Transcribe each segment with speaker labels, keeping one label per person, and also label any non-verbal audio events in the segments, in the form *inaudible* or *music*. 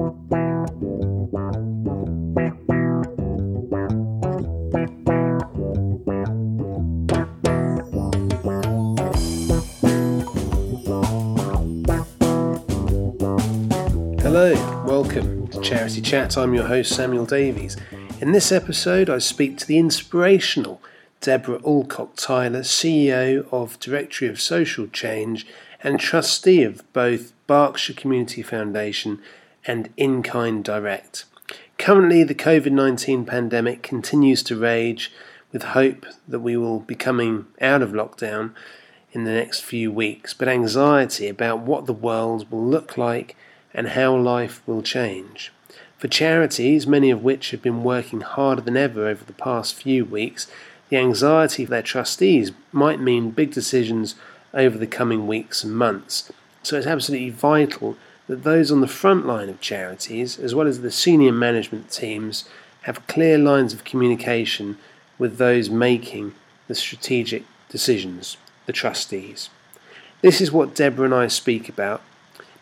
Speaker 1: Hello, welcome to Charity Chat. I'm your host Samuel Davies. In this episode, I speak to the inspirational Debra Allcock Tyler, CEO of Directory of Social Change and trustee of both Berkshire Community Foundation and In Kind Direct. Currently, the COVID 19 pandemic continues to rage with hope that we will be coming out of lockdown in the next few weeks, but anxiety about what the world will look like and how life will change. For charities, many of which have been working harder than ever over the past few weeks, the anxiety for their trustees might mean big decisions over the coming weeks and months. So it's absolutely vital that those on the front line of charities, as well as the senior management teams, have clear lines of communication with those making the strategic decisions, the trustees. This is what Debra and I speak about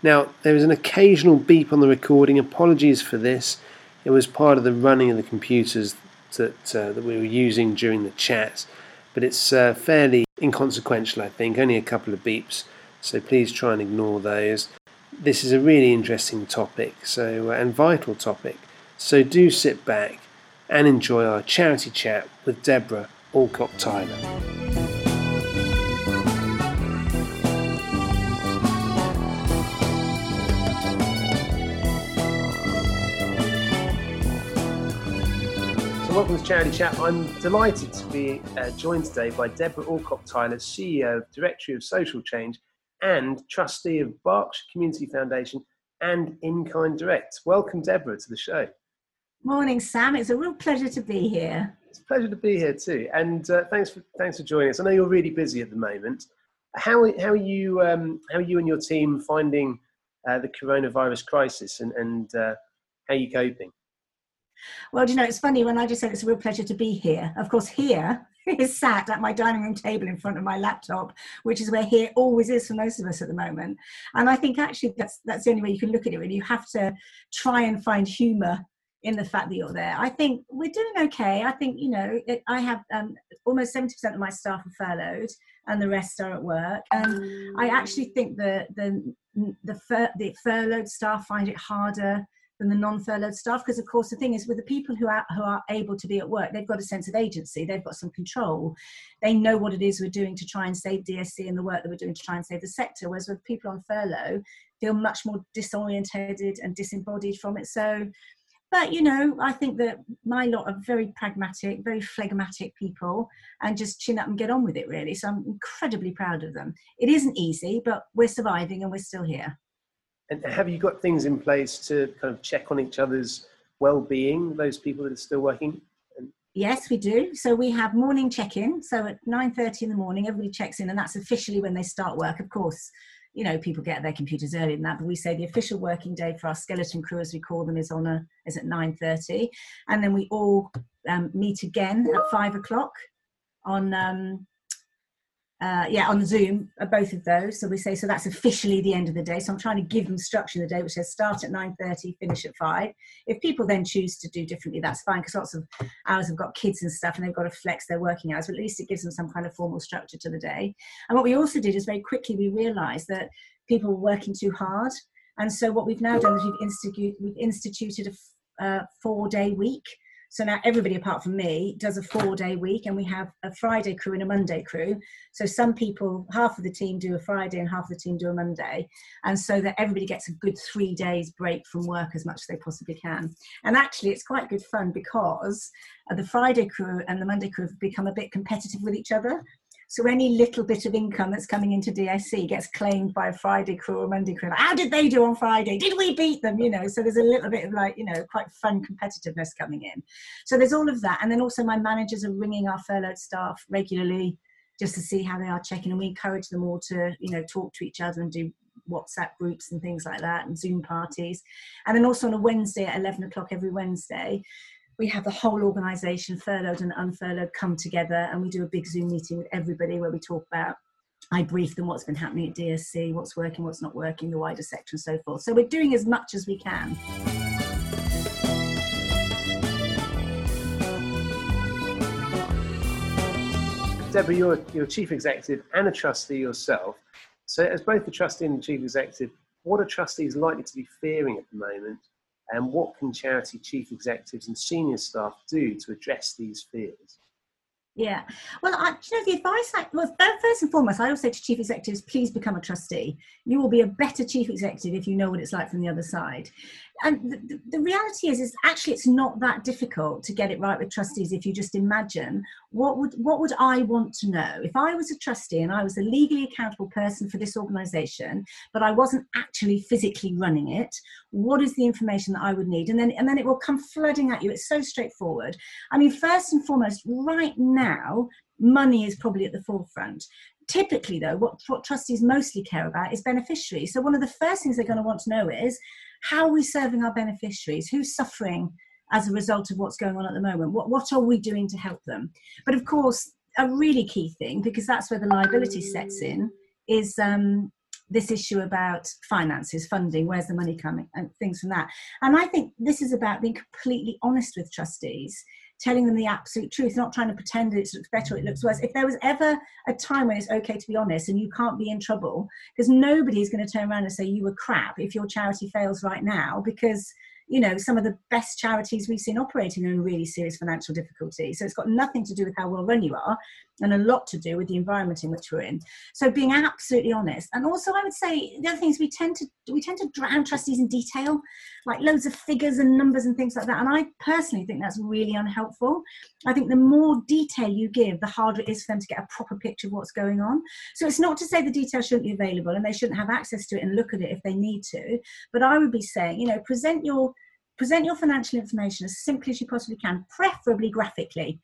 Speaker 1: now, there is an occasional beep on the recording. Apologies for this. It was part of the running of the computers that, uh, that we were using during the chat, but it's uh, fairly inconsequential, I think. Only a couple of beeps, so please try and ignore those. This is a really interesting topic, so uh, and vital topic. So do sit back and enjoy our charity chat with Debra Allcock Tyler. So Welcome to Charity Chat. I'm delighted to be uh, joined today by Debra Allcock Tyler, CEO of Directory of Social Change and trustee of Berkshire Community Foundation and In Kind Direct. Welcome, Debra, to the show.
Speaker 2: Morning, Sam. It's a real pleasure to be here.
Speaker 1: It's a pleasure to be here too, and uh, thanks for thanks for joining us. I know you're really busy at the moment. How how are you um, how are you and your team finding uh, the coronavirus crisis, and and uh, how are you coping?
Speaker 2: Well, do you know, it's funny when I just said it's a real pleasure to be here. Of course, here *laughs* is sat at my dining room table in front of my laptop, which is where here always is for most of us at the moment. And I think actually that's that's the only way you can look at it. Really, you have to try and find humour in the fact that you're there. I think we're doing okay. I think you know it, I have um, almost seventy percent of my staff are furloughed, and the rest are at work. And I actually think the the the, fur, the furloughed staff find it harder than the non-furloughed staff because of course the thing is with the people who are who are able to be at work they've got a sense of agency they've got some control. They know what it is we're doing to try and save dsc and the work that we're doing to try and save the sector whereas with people on furlough feel much more disorientated and disembodied from it. So but you know i think that my lot are very pragmatic very phlegmatic people and just chin up and get on with it really. So i'm incredibly proud of them. It isn't easy but we're surviving and we're still here
Speaker 1: and have you got things in place to kind of check on each other's well-being? Those people that are still working.
Speaker 2: Yes, we do. So we have morning check-in. So at nine thirty in the morning, everybody checks in, and that's officially when they start work. Of course, you know people get their computers earlier than that, but we say the official working day for our skeleton crew, as we call them, is on a is at nine thirty, and then we all um, meet again at five o'clock on um, uh, yeah, on Zoom, uh, both of those. So we say, so that's officially the end of the day. So I'm trying to give them structure in the day, which says start at 9.30, finish at 5. If people then choose to do differently, that's fine, because lots of hours have got kids and stuff, and they've got to flex their working hours, but at least it gives them some kind of formal structure to the day. And what we also did is very quickly we realised that people were working too hard. And so what we've now done is we've, institute, we've instituted a uh, four-day week so now everybody apart from me does a four day week and we have a Friday crew and a Monday crew. So some people, half of the team do a Friday and half of the team do a Monday. And so that everybody gets a good three days break from work as much as they possibly can. And actually it's quite good fun because the Friday crew and the Monday crew have become a bit competitive with each other. So any little bit of income that's coming into DSC gets claimed by a Friday crew or Monday crew. Like, How did they do on Friday? Did we beat them? You know, so there's a little bit of like, you know, quite fun competitiveness coming in. So there's all of that. And then also my managers are ringing our furloughed staff regularly just to see how they are checking. And we encourage them all to, you know, talk to each other and do WhatsApp groups and things like that and Zoom parties. And then also on a Wednesday at 11 o'clock every Wednesday, we have the whole organisation, furloughed and unfurloughed, come together and we do a big Zoom meeting with everybody where we talk about I brief them what's been happening at DSC, what's working, what's not working, the wider sector, and so forth. So we're doing as much as we can.
Speaker 1: Debra, you're, you're chief executive and a trustee yourself. So, as both the trustee and the chief executive, what are trustees likely to be fearing at the moment, and what can charity chief executives and senior staff do to address these fears?
Speaker 2: Yeah. Well, I, you know, the advice, I, well, first and foremost, I always say to chief executives, please become a trustee. You will be a better chief executive if you know what it's like from the other side and the, the, reality is is actually it's not that difficult to get it right with trustees if you just imagine what would what would i want to know? If i was a trustee and i was a legally accountable person for this organization but i wasn't actually physically running it what is the information that i would need? And then and then it will come flooding at you. It's so straightforward. I mean first and foremost right now money is probably at the forefront typically though what, what trustees mostly care about is beneficiaries so one of the first things they're going to want to know is how are we serving our beneficiaries? Who's suffering as a result of what's going on at the moment? What, what are we doing to help them? But of course, a really key thing, because that's where the liability sets in, is um, this issue about finances, funding, where's the money coming, and things from that. And I think this is about being completely honest with trustees telling them the absolute truth, not trying to pretend it looks better or it looks worse. If there was ever a time when it's okay to be honest and you can't be in trouble, because nobody is going to turn around and say you were crap if your charity fails right now, because you know, some of the best charities we've seen operating are in really serious financial difficulty. So it's got nothing to do with how well run you are and a lot to do with the environment in which we're in. So being absolutely honest. And also I would say the other things we tend to we tend to drown trustees in detail, like loads of figures and numbers and things like that. And I personally think that's really unhelpful. I think the more detail you give, the harder it is for them to get a proper picture of what's going on. So it's not to say the detail shouldn't be available and they shouldn't have access to it and look at it if they need to. But I would be saying, you know, present your present your financial information as simply as you possibly can, preferably graphically,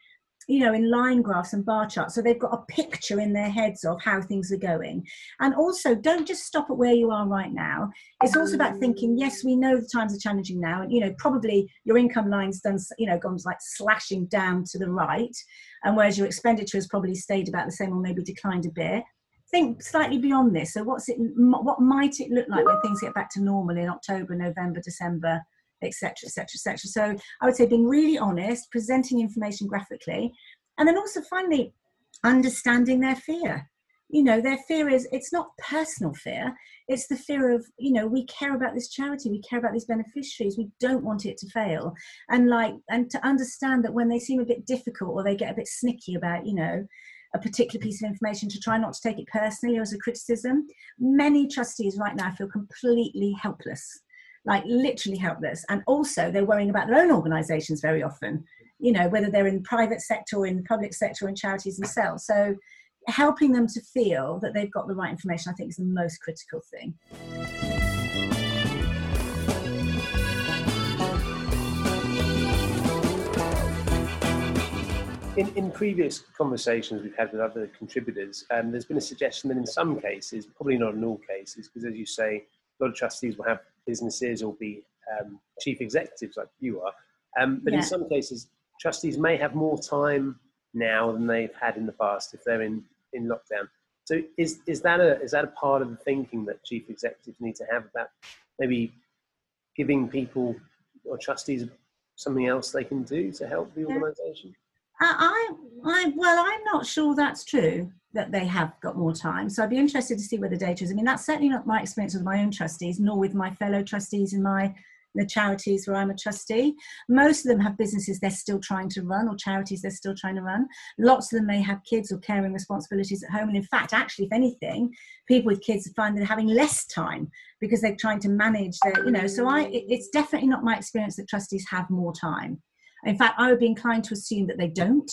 Speaker 2: you know, in line graphs and bar charts. So they've got a picture in their heads of how things are going. And also, don't just stop at where you are right now. It's also about thinking, mm. yes, we know the times are challenging now. And, you know, probably your income line's done, you know, gone like slashing down to the right. And whereas your expenditure has probably stayed about the same or maybe declined a bit think slightly beyond this. So, what's it? What might it look like when things get back to normal in October, November, December, etc., etc., etc. So I would say being really honest, presenting information graphically, and then also finally understanding their fear. You know, their fear is it's not personal fear, it's the fear of, you know, we care about this charity, we care about these beneficiaries, we don't want it to fail. And like, and to understand that when they seem a bit difficult or they get a bit snicky about, you know, a particular piece of information to try not to take it personally or as a criticism. Many trustees right now feel completely helpless like literally helpless. And also, they're worrying about their own organisations very often, you know, whether they're in private sector or in public sector or in charities themselves. So, helping them to feel that they've got the right information, I think, is the most critical thing.
Speaker 1: In, in, previous conversations we've had with other contributors, um, there's been a suggestion that in some cases, probably not in all cases, because as you say, a lot of trustees will have businesses or be um, chief executives like you are. Um, but yeah. in some cases, trustees may have more time now than they've had in the past if they're in, in lockdown. So is, is, that a, is that a part of the thinking that chief executives need to have about maybe giving people or trustees something else they can do to help the organisation?
Speaker 2: I, I, well, I'm not sure that's true that they have got more time. So I'd be interested to see where the data is. I mean, that's certainly not my experience with my own trustees, nor with my fellow trustees in my the charities where I'm a trustee. Most of them have businesses they're still trying to run or charities they're still trying to run. Lots of them may have kids or caring responsibilities at home. And in fact, actually, if anything, people with kids find they're having less time because they're trying to manage their, you know, so I, it's definitely not my experience that trustees have more time. In fact, I would be inclined to assume that they don't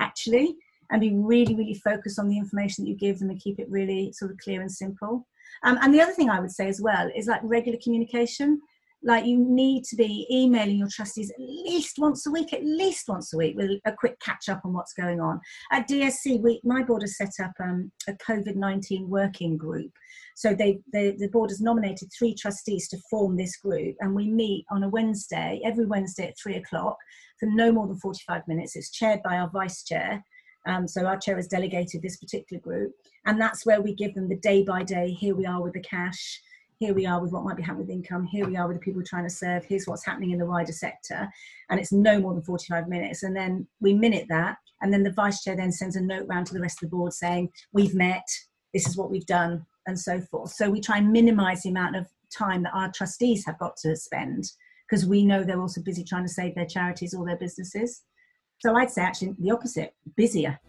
Speaker 2: actually, and be really, really focused on the information that you give them and keep it really sort of clear and simple. Um, and the other thing I would say as well is like regular communication. Like you need to be emailing your trustees at least once a week, at least once a week, with a quick catch up on what's going on. At DSC, we, my board has set up um, a COVID 19 working group. So they, they, the board has nominated three trustees to form this group, and we meet on a Wednesday, every Wednesday at three o'clock, for no more than 45 minutes. It's chaired by our vice chair. Um, so our chair has delegated this particular group, and that's where we give them the day by day. Here we are with the cash. Here we are with what might be happening with income. Here we are with the people trying to serve. Here's what's happening in the wider sector, and it's no more than 45 minutes. And then we minute that, and then the vice chair then sends a note round to the rest of the board saying we've met. This is what we've done, and so forth. So we try and minimise the amount of time that our trustees have got to spend because we know they're also busy trying to save their charities or their businesses. So I'd say actually the opposite, busier.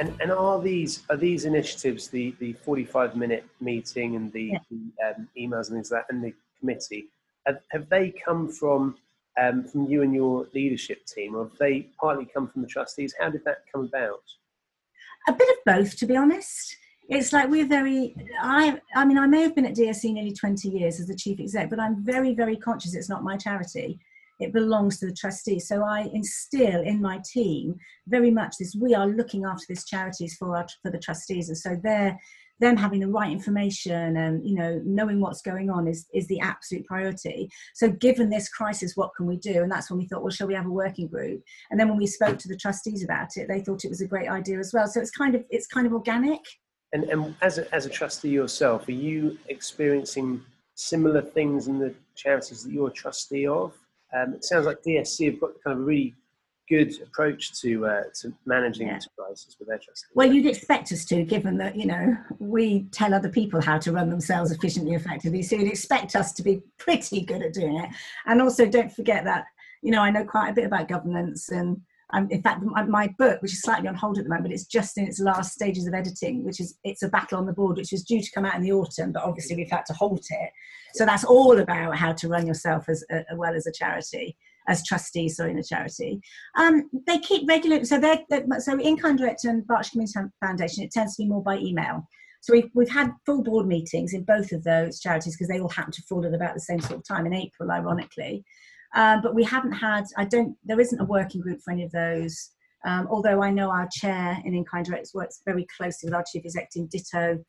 Speaker 1: And, and are these are these initiatives the, the 45 minute meeting and the, yeah. the um, emails and things like that and the committee have, have they come from um, from you and your leadership team or have they partly come from the trustees? How did that come about?
Speaker 2: A bit of both to be honest. It's like we're very i i mean i may have been at dsc nearly 20 years as the chief exec but i'm very very conscious it's not my charity it belongs to the trustees. So i instill in my team very much this we are looking after this charities for our for the trustees. And so they're them having the right information and you know knowing what's going on is is the absolute priority. So given this crisis what can we do? And that's when we thought well shall we have a working group? And then when we spoke to the trustees about it they thought it was a great idea as well. So it's kind of it's kind of organic.
Speaker 1: And, and as, a, as a trustee yourself, are you experiencing similar things in the charities that you're a trustee of? Um, it sounds like DSC have got kind of a really good approach to uh, to managing yeah. crisis with their trustees.
Speaker 2: Well, you'd expect us to, given that you know we tell other people how to run themselves efficiently, effectively. So you'd expect us to be pretty good at doing it. And also, don't forget that you know I know quite a bit about governance and um, in fact, my, book, which is slightly on hold at the moment, it's just in its last stages of editing, which is it's a battle on the board, which was due to come out in the autumn, but obviously we've had to halt it. So that's all about how to run yourself as uh, well as a charity, as trustees, sorry, in a charity. Um, they keep regular, so they're, they're so in Kind Direct and Berkshire Community Foundation, it tends to be more by email. So we've, we've had full board meetings in both of those charities because they all happen to fall at about the same sort of time in April, ironically. Um, but we haven't had, I don't, there isn't a working group for any of those. Um, although I know our chair in InKind Direct works very closely with our chief executive, ditto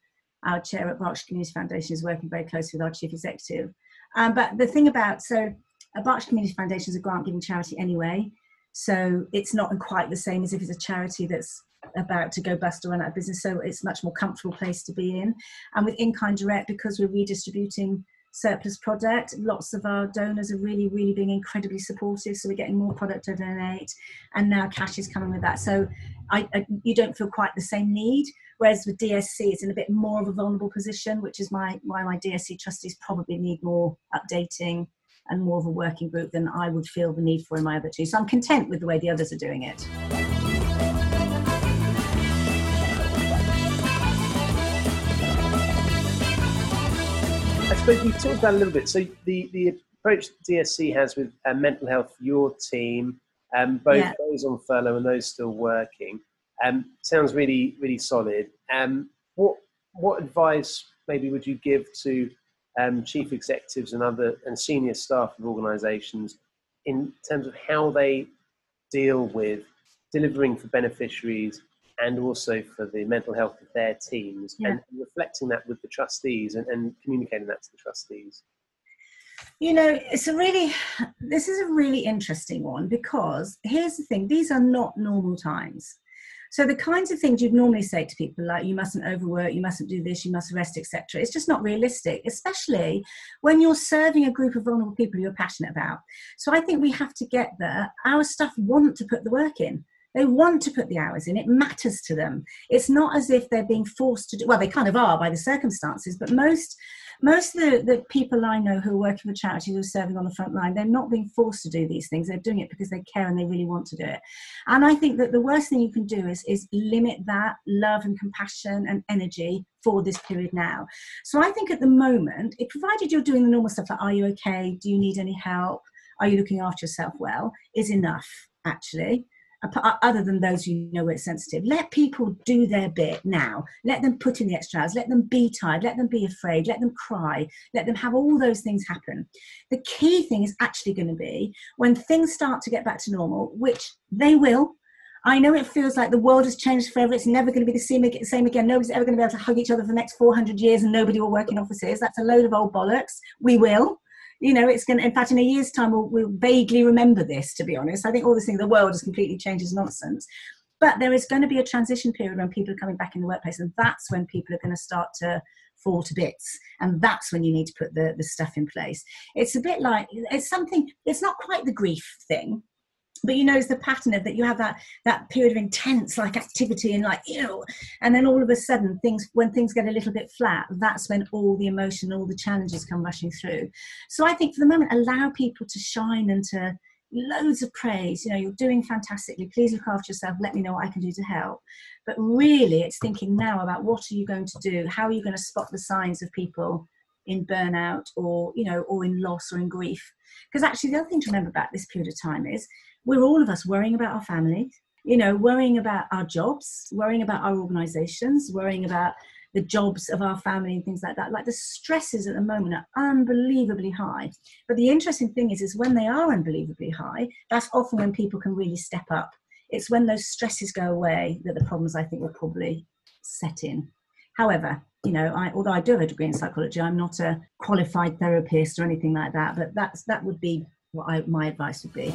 Speaker 2: our chair at Berkshire Community Foundation is working very closely with our chief executive. Um, but the thing about, so a Berkshire Community Foundation is a grant giving charity anyway. So it's not quite the same as if it's a charity that's about to go bust or run out of business. So it's much more comfortable place to be in. And with In Kind Direct, because we're redistributing surplus product. Lots of our donors are really, really being incredibly supportive. So we're getting more product to donate, and now cash is coming with that. So I, I, you don't feel quite the same need. Whereas with DSC, it's in a bit more of a vulnerable position, which is my why my DSC trustees probably need more updating and more of a working group than I would feel the need for in my other two. So I'm content with the way the others are doing it.
Speaker 1: Suppose you've talked about a little bit. So the the approach DSC has with uh, mental health, your team, um, both yeah. those on furlough and those still working, um, sounds really really solid. Um, what what advice maybe would you give to um, chief executives and other and senior staff of organisations in terms of how they deal with delivering for beneficiaries and also for the mental health of their teams yeah. and reflecting that with the trustees and, and communicating that to the trustees.
Speaker 2: You know it's a really this is a really interesting one because here's the thing these are not normal times. So the kinds of things you'd normally say to people like you mustn't overwork you mustn't do this you must rest etc it's just not realistic especially when you're serving a group of vulnerable people you're passionate about. So i think we have to get there our staff want to put the work in they want to put the hours in. It matters to them. It's not as if they're being forced to do. Well, they kind of are by the circumstances, but most most of the, the people I know who are working for charities who are serving on the front line, they're not being forced to do these things. They're doing it because they care and they really want to do it. And I think that the worst thing you can do is is limit that love and compassion and energy for this period now. So I think at the moment, it provided you're doing the normal stuff like are you okay? Do you need any help? Are you looking after yourself well? Is enough actually Uh, other than those you know where it's sensitive. Let people do their bit now. Let them put in the extra hours. Let them be tired. Let them be afraid. Let them cry. Let them have all those things happen. The key thing is actually going to be when things start to get back to normal, which they will. I know it feels like the world has changed forever. It's never going to be the same, same again. Nobody's ever going to be able to hug each other for the next 400 years and nobody will work in offices. That's a load of old bollocks. We will. You know, it's going to, in fact, in a year's time, we'll, we'll vaguely remember this, to be honest. I think all this thing, the world has completely changed is nonsense. But there is going to be a transition period when people are coming back in the workplace, and that's when people are going to start to fall to bits. And that's when you need to put the, the stuff in place. It's a bit like, it's something, it's not quite the grief thing, but you notice the pattern of that you have that that period of intense like activity and like know and then all of a sudden things when things get a little bit flat that's when all the emotion all the challenges come rushing through. So i think for the moment allow people to shine and to loads of praise. You know you're doing fantastically. Please look after yourself. Let me know what i can do to help. But really it's thinking now about what are you going to do? How are you going to spot the signs of people in burnout or you know or in loss or in grief? Because actually the other thing to remember about this period of time is we're all of us worrying about our families, you know, worrying about our jobs, worrying about our organizations, worrying about the jobs of our family and things like that. Like the stresses at the moment are unbelievably high. But the interesting thing is, is when they are unbelievably high, that's often when people can really step up. It's when those stresses go away that the problems I think will probably set in. However, you know, I, although I do have a degree in psychology, I'm not a qualified therapist or anything like that. But that's that would be what I, my advice would be.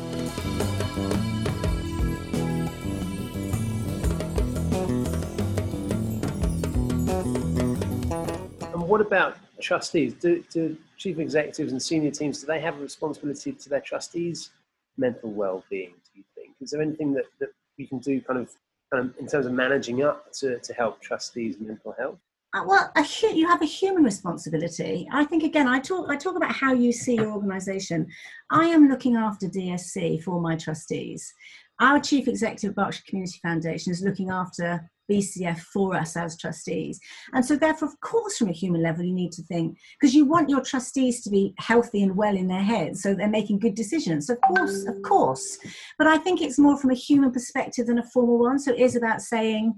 Speaker 1: What about trustees? Do, do chief executives and senior teams do they have a responsibility to their trustees' mental well-being? Do you think? Is there anything that, that we can do, kind of, of in terms of managing up to, to help trustees' mental health?
Speaker 2: Uh, well, a, you have a human responsibility. I think again, I talk I talk about how you see your organisation. I am looking after DSC for my trustees. Our chief executive of Berkshire Community Foundation is looking after BCF for us as trustees. And so, therefore, of course, from a human level, you need to think because you want your trustees to be healthy and well in their heads so they're making good decisions. Of course, of course. But I think it's more from a human perspective than a formal one. So, it is about saying,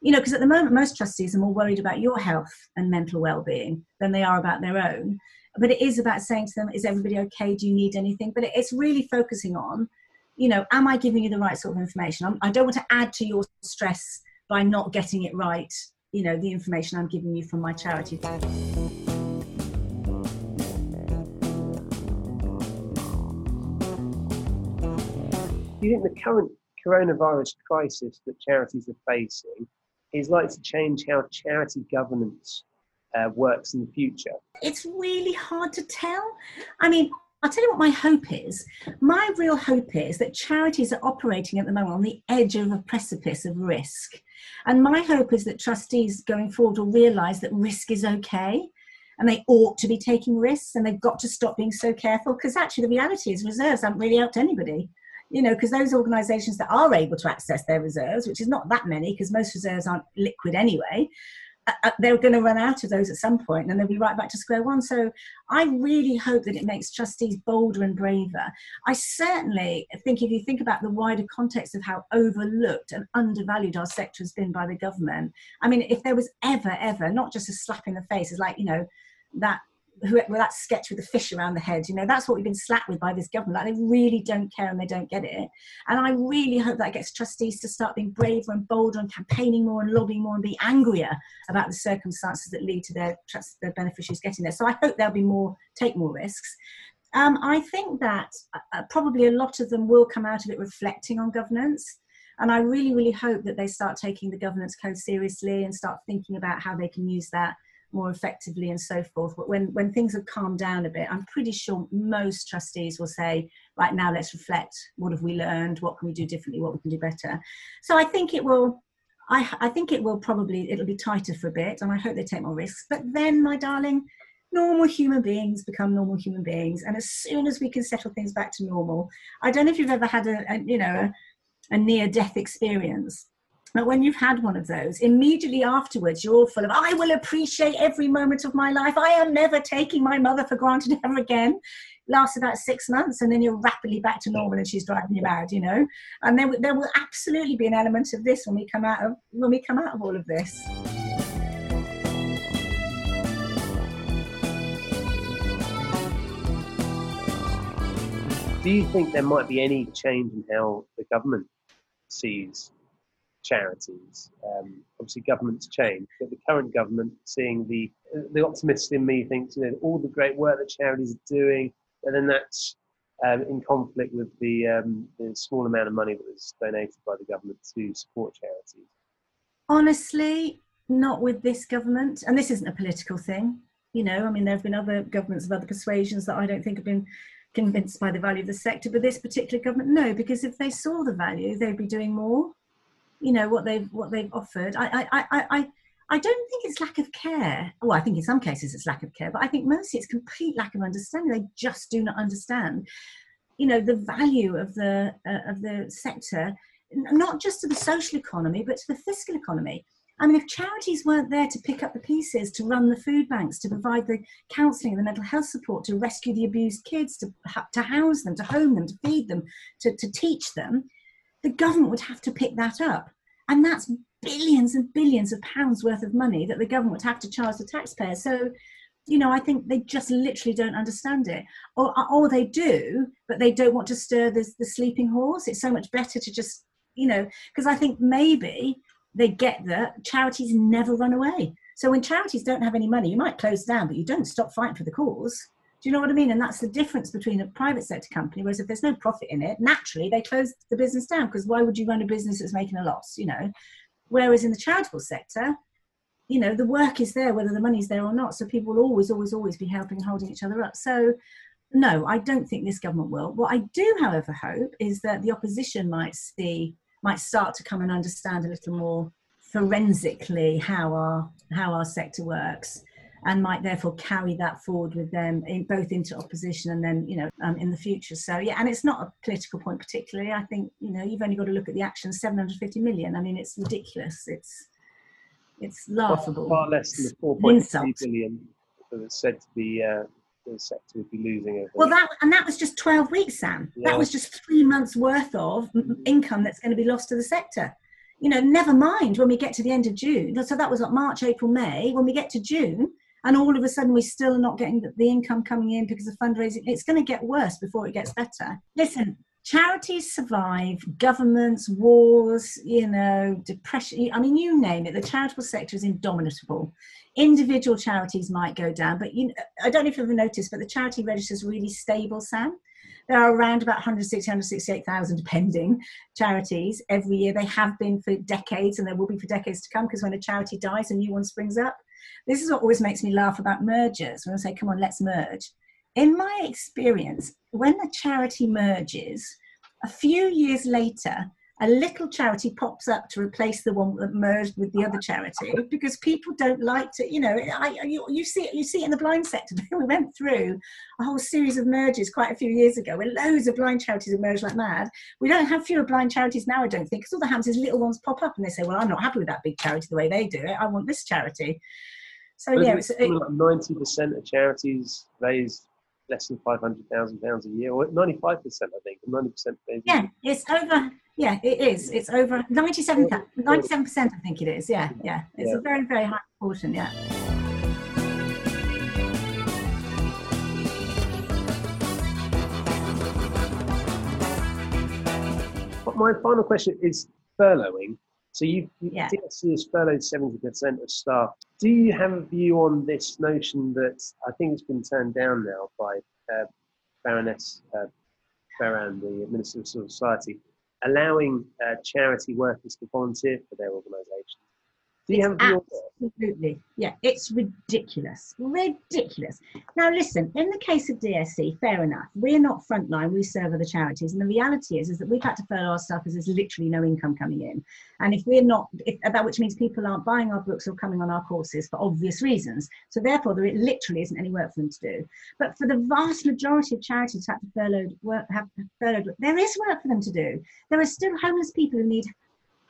Speaker 2: you know, because at the moment, most trustees are more worried about your health and mental well being than they are about their own. But it is about saying to them, is everybody okay? Do you need anything? But it's really focusing on, you know, am I giving you the right sort of information? I'm, I do not want to add to your stress by not getting it right, you know, the information I'm giving you from my charity. Do
Speaker 1: you think the current coronavirus crisis that charities are facing is likely to change how charity governance uh, works in the future?
Speaker 2: It's really hard to tell. I mean, I'll tell you what my hope is. My real hope is that charities are operating at the moment on the edge of a precipice of risk. And my hope is that trustees going forward will realise that risk is okay and they ought to be taking risks and they've got to stop being so careful because actually the reality is reserves haven't really helped anybody you know, because those organisations that are able to access their reserves, which is not that many, because most reserves aren't liquid anyway, Uh, uh, they're going to run out of those at some point, and they'll be right back to square one. So I really hope that it makes trustees bolder and braver. I certainly think if you think about the wider context of how overlooked and undervalued our sector has been by the government, I mean, if there was ever, ever, not just a slap in the face, it's like, you know, that well, that sketch with the fish around the head, you know, that's what we've been slapped with by this government. Like they really don't care and they don't get it. And I really hope that gets trustees to start being braver and bolder and campaigning more and lobbying more and be angrier about the circumstances that lead to their trust, their beneficiaries getting there. So I hope there'll be more, take more risks. Um, I think that uh, probably a lot of them will come out of it reflecting on governance. And I really, really hope that they start taking the governance code seriously and start thinking about how they can use that more effectively and so forth. But when, when things have calmed down a bit, I'm pretty sure most trustees will say, right now, let's reflect. What have we learned? What can we do differently? What we can do better? So I think it will. I, I think it will probably it'll be tighter for a bit, and I hope they take more risks. But then, my darling, normal human beings become normal human beings, and as soon as we can settle things back to normal, I don't know if you've ever had a, a you know a, a near death experience but when you've had one of those, immediately afterwards, you're full of, I will appreciate every moment of my life. I am never taking my mother for granted *laughs* ever again. Lasts about six months, and then you're rapidly back to normal, and she's driving you mad, you know. And there, there will absolutely be an element of this when we come out of when we come out of all of this.
Speaker 1: Do you think there might be any change in how the government sees charities. Um, obviously, governments change, but the current government, seeing the the optimist in me, thinks you know all the great work that charities are doing, and then that's um, in conflict with the, um, the small amount of money that was donated by the government to support charities.
Speaker 2: Honestly, not with this government, and this isn't a political thing. You know, I mean, there have been other governments of other persuasions that I don't think have been convinced by the value of the sector, but this particular government, no, because if they saw the value, they'd be doing more. You know what they've what they've offered. I I I I, don't think it's lack of care. Well, I think in some cases it's lack of care, but I think mostly it's complete lack of understanding. They just do not understand, you know, the value of the uh, of the sector, not just to the social economy, but to the fiscal economy. I mean, if charities weren't there to pick up the pieces, to run the food banks, to provide the counselling and the mental health support, to rescue the abused kids, to, to house them, to home them, to feed them, to, to teach them, the government would have to pick that up. And that's billions and billions of pounds worth of money that the government would have to charge the taxpayer. So, you know, I think they just literally don't understand it. Or, or they do, but they don't want to stir the, the sleeping horse. It's so much better to just, you know, because I think maybe they get that charities never run away. So when charities don't have any money, you might close down, but you don't stop fighting for the cause. You know what I mean? And that's the difference between a private sector company, whereas if there's no profit in it, naturally they close the business down because why would you run a business that's making a loss, you know? Whereas in the charitable sector, you know, the work is there whether the money's there or not. So people will always, always, always be helping holding each other up. So no, I don't think this government will. What I do, however, hope is that the opposition might see, might start to come and understand a little more forensically how our how our sector works and might therefore carry that forward with them in, both into opposition and then you know um, in the future. So yeah and it's not a political point particularly. I think you know you've only got to look at the action 750 million. I mean it's ridiculous. It's it's laughable
Speaker 1: far, less than the 4.3 billion that was said to be uh, the sector would be losing over
Speaker 2: well that and that was just 12 weeks sam. Yeah. that was just three months worth of income that's going to be lost to the sector. You know never mind when we get to the end of june. So that was like march april may. When we get to june and all of a sudden we still not getting the, income coming in because of fundraising. It's going to get worse before it gets better. Listen charities survive governments wars you know depression i mean you name it. The charitable sector is indomitable. Individual charities might go down but you i don't know if you've ever noticed but the charity register is really stable sam. There are around about 160 168,000 depending charities every year. They have been for decades and there will be for decades to come because when a charity dies a new one springs up this is what always makes me laugh about mergers when I say, come on, let's merge. In my experience, when a charity merges, a few years later, a little charity pops up to replace the one that merged with the other charity *laughs* because people don't like to, you know, I, you, you see it, you see it in the blind sector. *laughs* we went through a whole series of mergers quite a few years ago where loads of blind charities emerged like mad. We don't have fewer blind charities now, I don't think, because all the happens is little ones pop up and they say, well, I'm not happy with that big charity the way they do it. I want this charity. So
Speaker 1: but
Speaker 2: yeah,
Speaker 1: ninety percent of charities raise less than five hundred thousand pounds a year, or ninety-five percent, I think, ninety percent.
Speaker 2: Yeah, it's over. Yeah, it is. It's over 97 percent. I think it is. Yeah, yeah. It's yeah. a very, very high proportion. Yeah.
Speaker 1: But my final question is furloughing. So you, you yeah. DSC has furloughed 70% of staff. Do you have a view on this notion that I think it's been turned down now by uh, Baroness uh, Barran, the Minister of Civil Society, allowing uh, charity workers to volunteer for their organisations?
Speaker 2: Do you have a Absolutely. Yeah, it's ridiculous. Ridiculous. Now, listen, in the case of DSC, fair enough. We're not frontline, we serve other charities. And the reality is, is that we've had to furlough our staff because there's literally no income coming in. And if we're not, if, that which means people aren't buying our books or coming on our courses for obvious reasons. So therefore, there literally isn't any work for them to do. But for the vast majority of charities who have to furlough work, have furloughed, there is work for them to do. There are still homeless people who need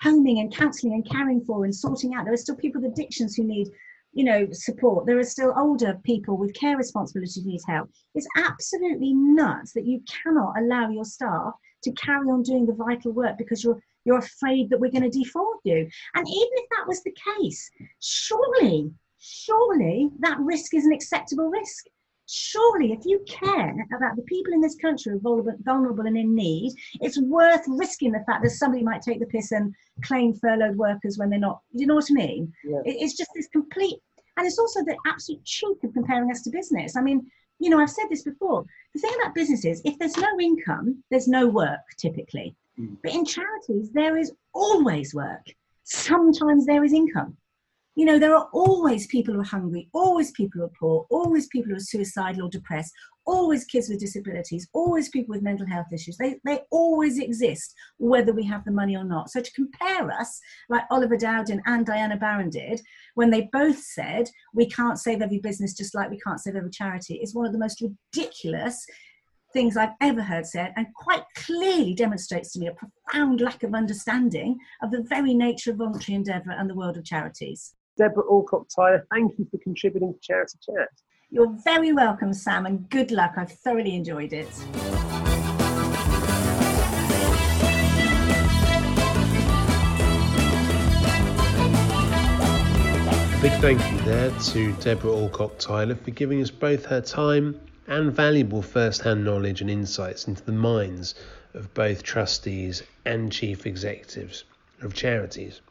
Speaker 2: homing and counselling and caring for and sorting out. There are still people with addictions who need, you know, support. There are still older people with care responsibilities who need help. It's absolutely nuts that you cannot allow your staff to carry on doing the vital work because you're you're afraid that we're going to defraud you. And even if that was the case, surely, surely that risk is an acceptable risk. Surely if you care about the people in this country who are vulnerable and in need, it's worth risking the fact that somebody might take the piss and claim furloughed workers when they're not. You know what I mean? Yeah. It's just this complete, and it's also the absolute cheek of comparing us to business. I mean, you know, I've said this before. The thing about business is if there's no income, there's no work typically. Mm. But in charities, there is always work. Sometimes there is income you know, there are always people who are hungry, always people who are poor, always people who are suicidal or depressed, always kids with disabilities, always people with mental health issues. They, they always exist, whether we have the money or not. So to compare us, like Oliver Dowden and Diana Barran did, when they both said, we can't save every business just like we can't save every charity, is one of the most ridiculous things I've ever heard said, and quite clearly demonstrates to me a profound lack of understanding of the very nature of voluntary endeavour and the world of charities.
Speaker 1: Debra Allcock Tyler, thank you for contributing to Charity Chat.
Speaker 2: You're very welcome, Sam, and good luck. I've thoroughly enjoyed it.
Speaker 1: A big thank you there to Debra Allcock Tyler for giving us both her time and valuable first hand knowledge and insights into the minds of both trustees and chief executives of charities.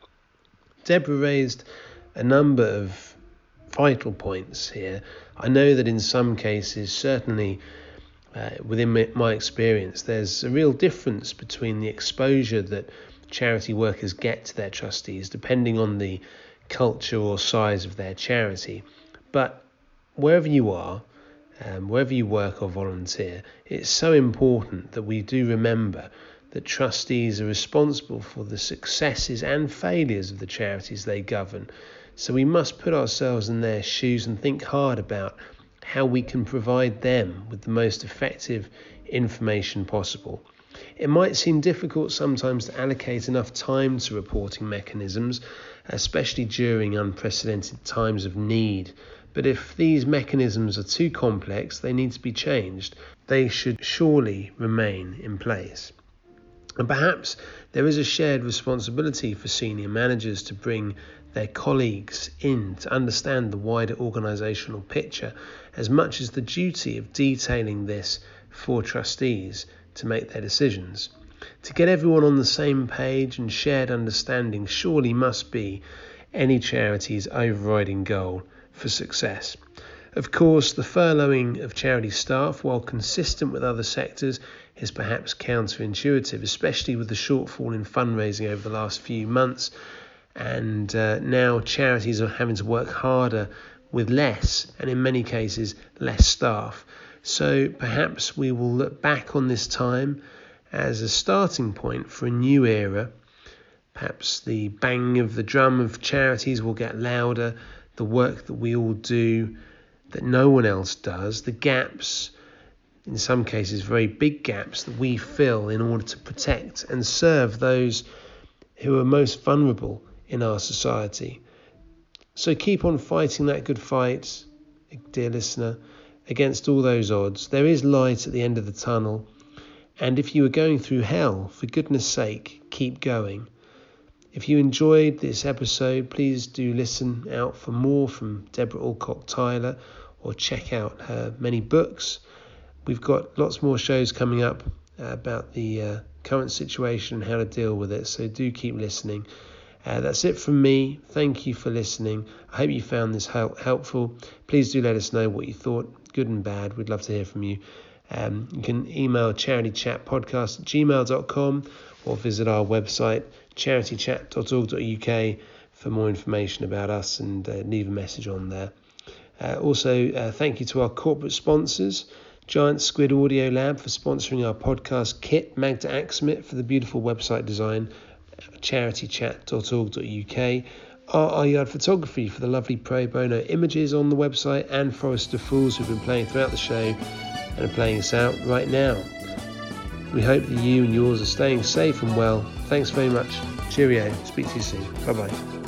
Speaker 1: Debra raised a number of vital points here. I know that in some cases, certainly uh, within my experience, there's a real difference between the exposure that charity workers get to their trustees depending on the culture or size of their charity. But wherever you are, um, wherever you work or volunteer, it's so important that we do remember that trustees are responsible for the successes and failures of the charities they govern. So we must put ourselves in their shoes and think hard about how we can provide them with the most effective information possible. It might seem difficult sometimes to allocate enough time to reporting mechanisms, especially during unprecedented times of need. But if these mechanisms are too complex, they need to be changed. They should surely remain in place. And perhaps there is a shared responsibility for senior managers to bring their colleagues in to understand the wider organisational picture as much as the duty of detailing this for trustees to make their decisions. To get everyone on the same page and shared understanding surely must be any charity's overriding goal for success. Of course, the furloughing of charity staff, while consistent with other sectors, is perhaps counterintuitive, especially with the shortfall in fundraising over the last few months and uh, now charities are having to work harder with less, and in many cases, less staff. So perhaps we will look back on this time as a starting point for a new era. Perhaps the bang of the drum of charities will get louder, the work that we all do that no one else does, the gaps, in some cases, very big gaps that we fill in order to protect and serve those who are most vulnerable in our society. So keep on fighting that good fight, dear listener, against all those odds. There is light at the end of the tunnel. And if you are going through hell, for goodness sake, keep going. If you enjoyed this episode, please do listen out for more from Debra Allcock Tyler or check out her many books. We've got lots more shows coming up about the uh, current situation and how to deal with it, so do keep listening. Uh, that's it from me. Thank you for listening. I hope you found this help- helpful. Please do let us know what you thought, good and bad. We'd love to hear from you. Um, you can email charitychatpodcast at gmail.com or visit our website charitychat.org.uk for more information about us and uh, leave a message on there. Uh, also, uh, thank you to our corporate sponsors. Giant Squid Audio Lab for sponsoring our podcast kit, Magda Axmit for the beautiful website design, charitychat.org.uk. RR Yard Photography for the lovely pro bono images on the website, and Forest of Fools who've been playing throughout the show and are playing us out right now. We hope that you and yours are staying safe and well. Thanks very much. Cheerio. Speak to you soon. Bye bye.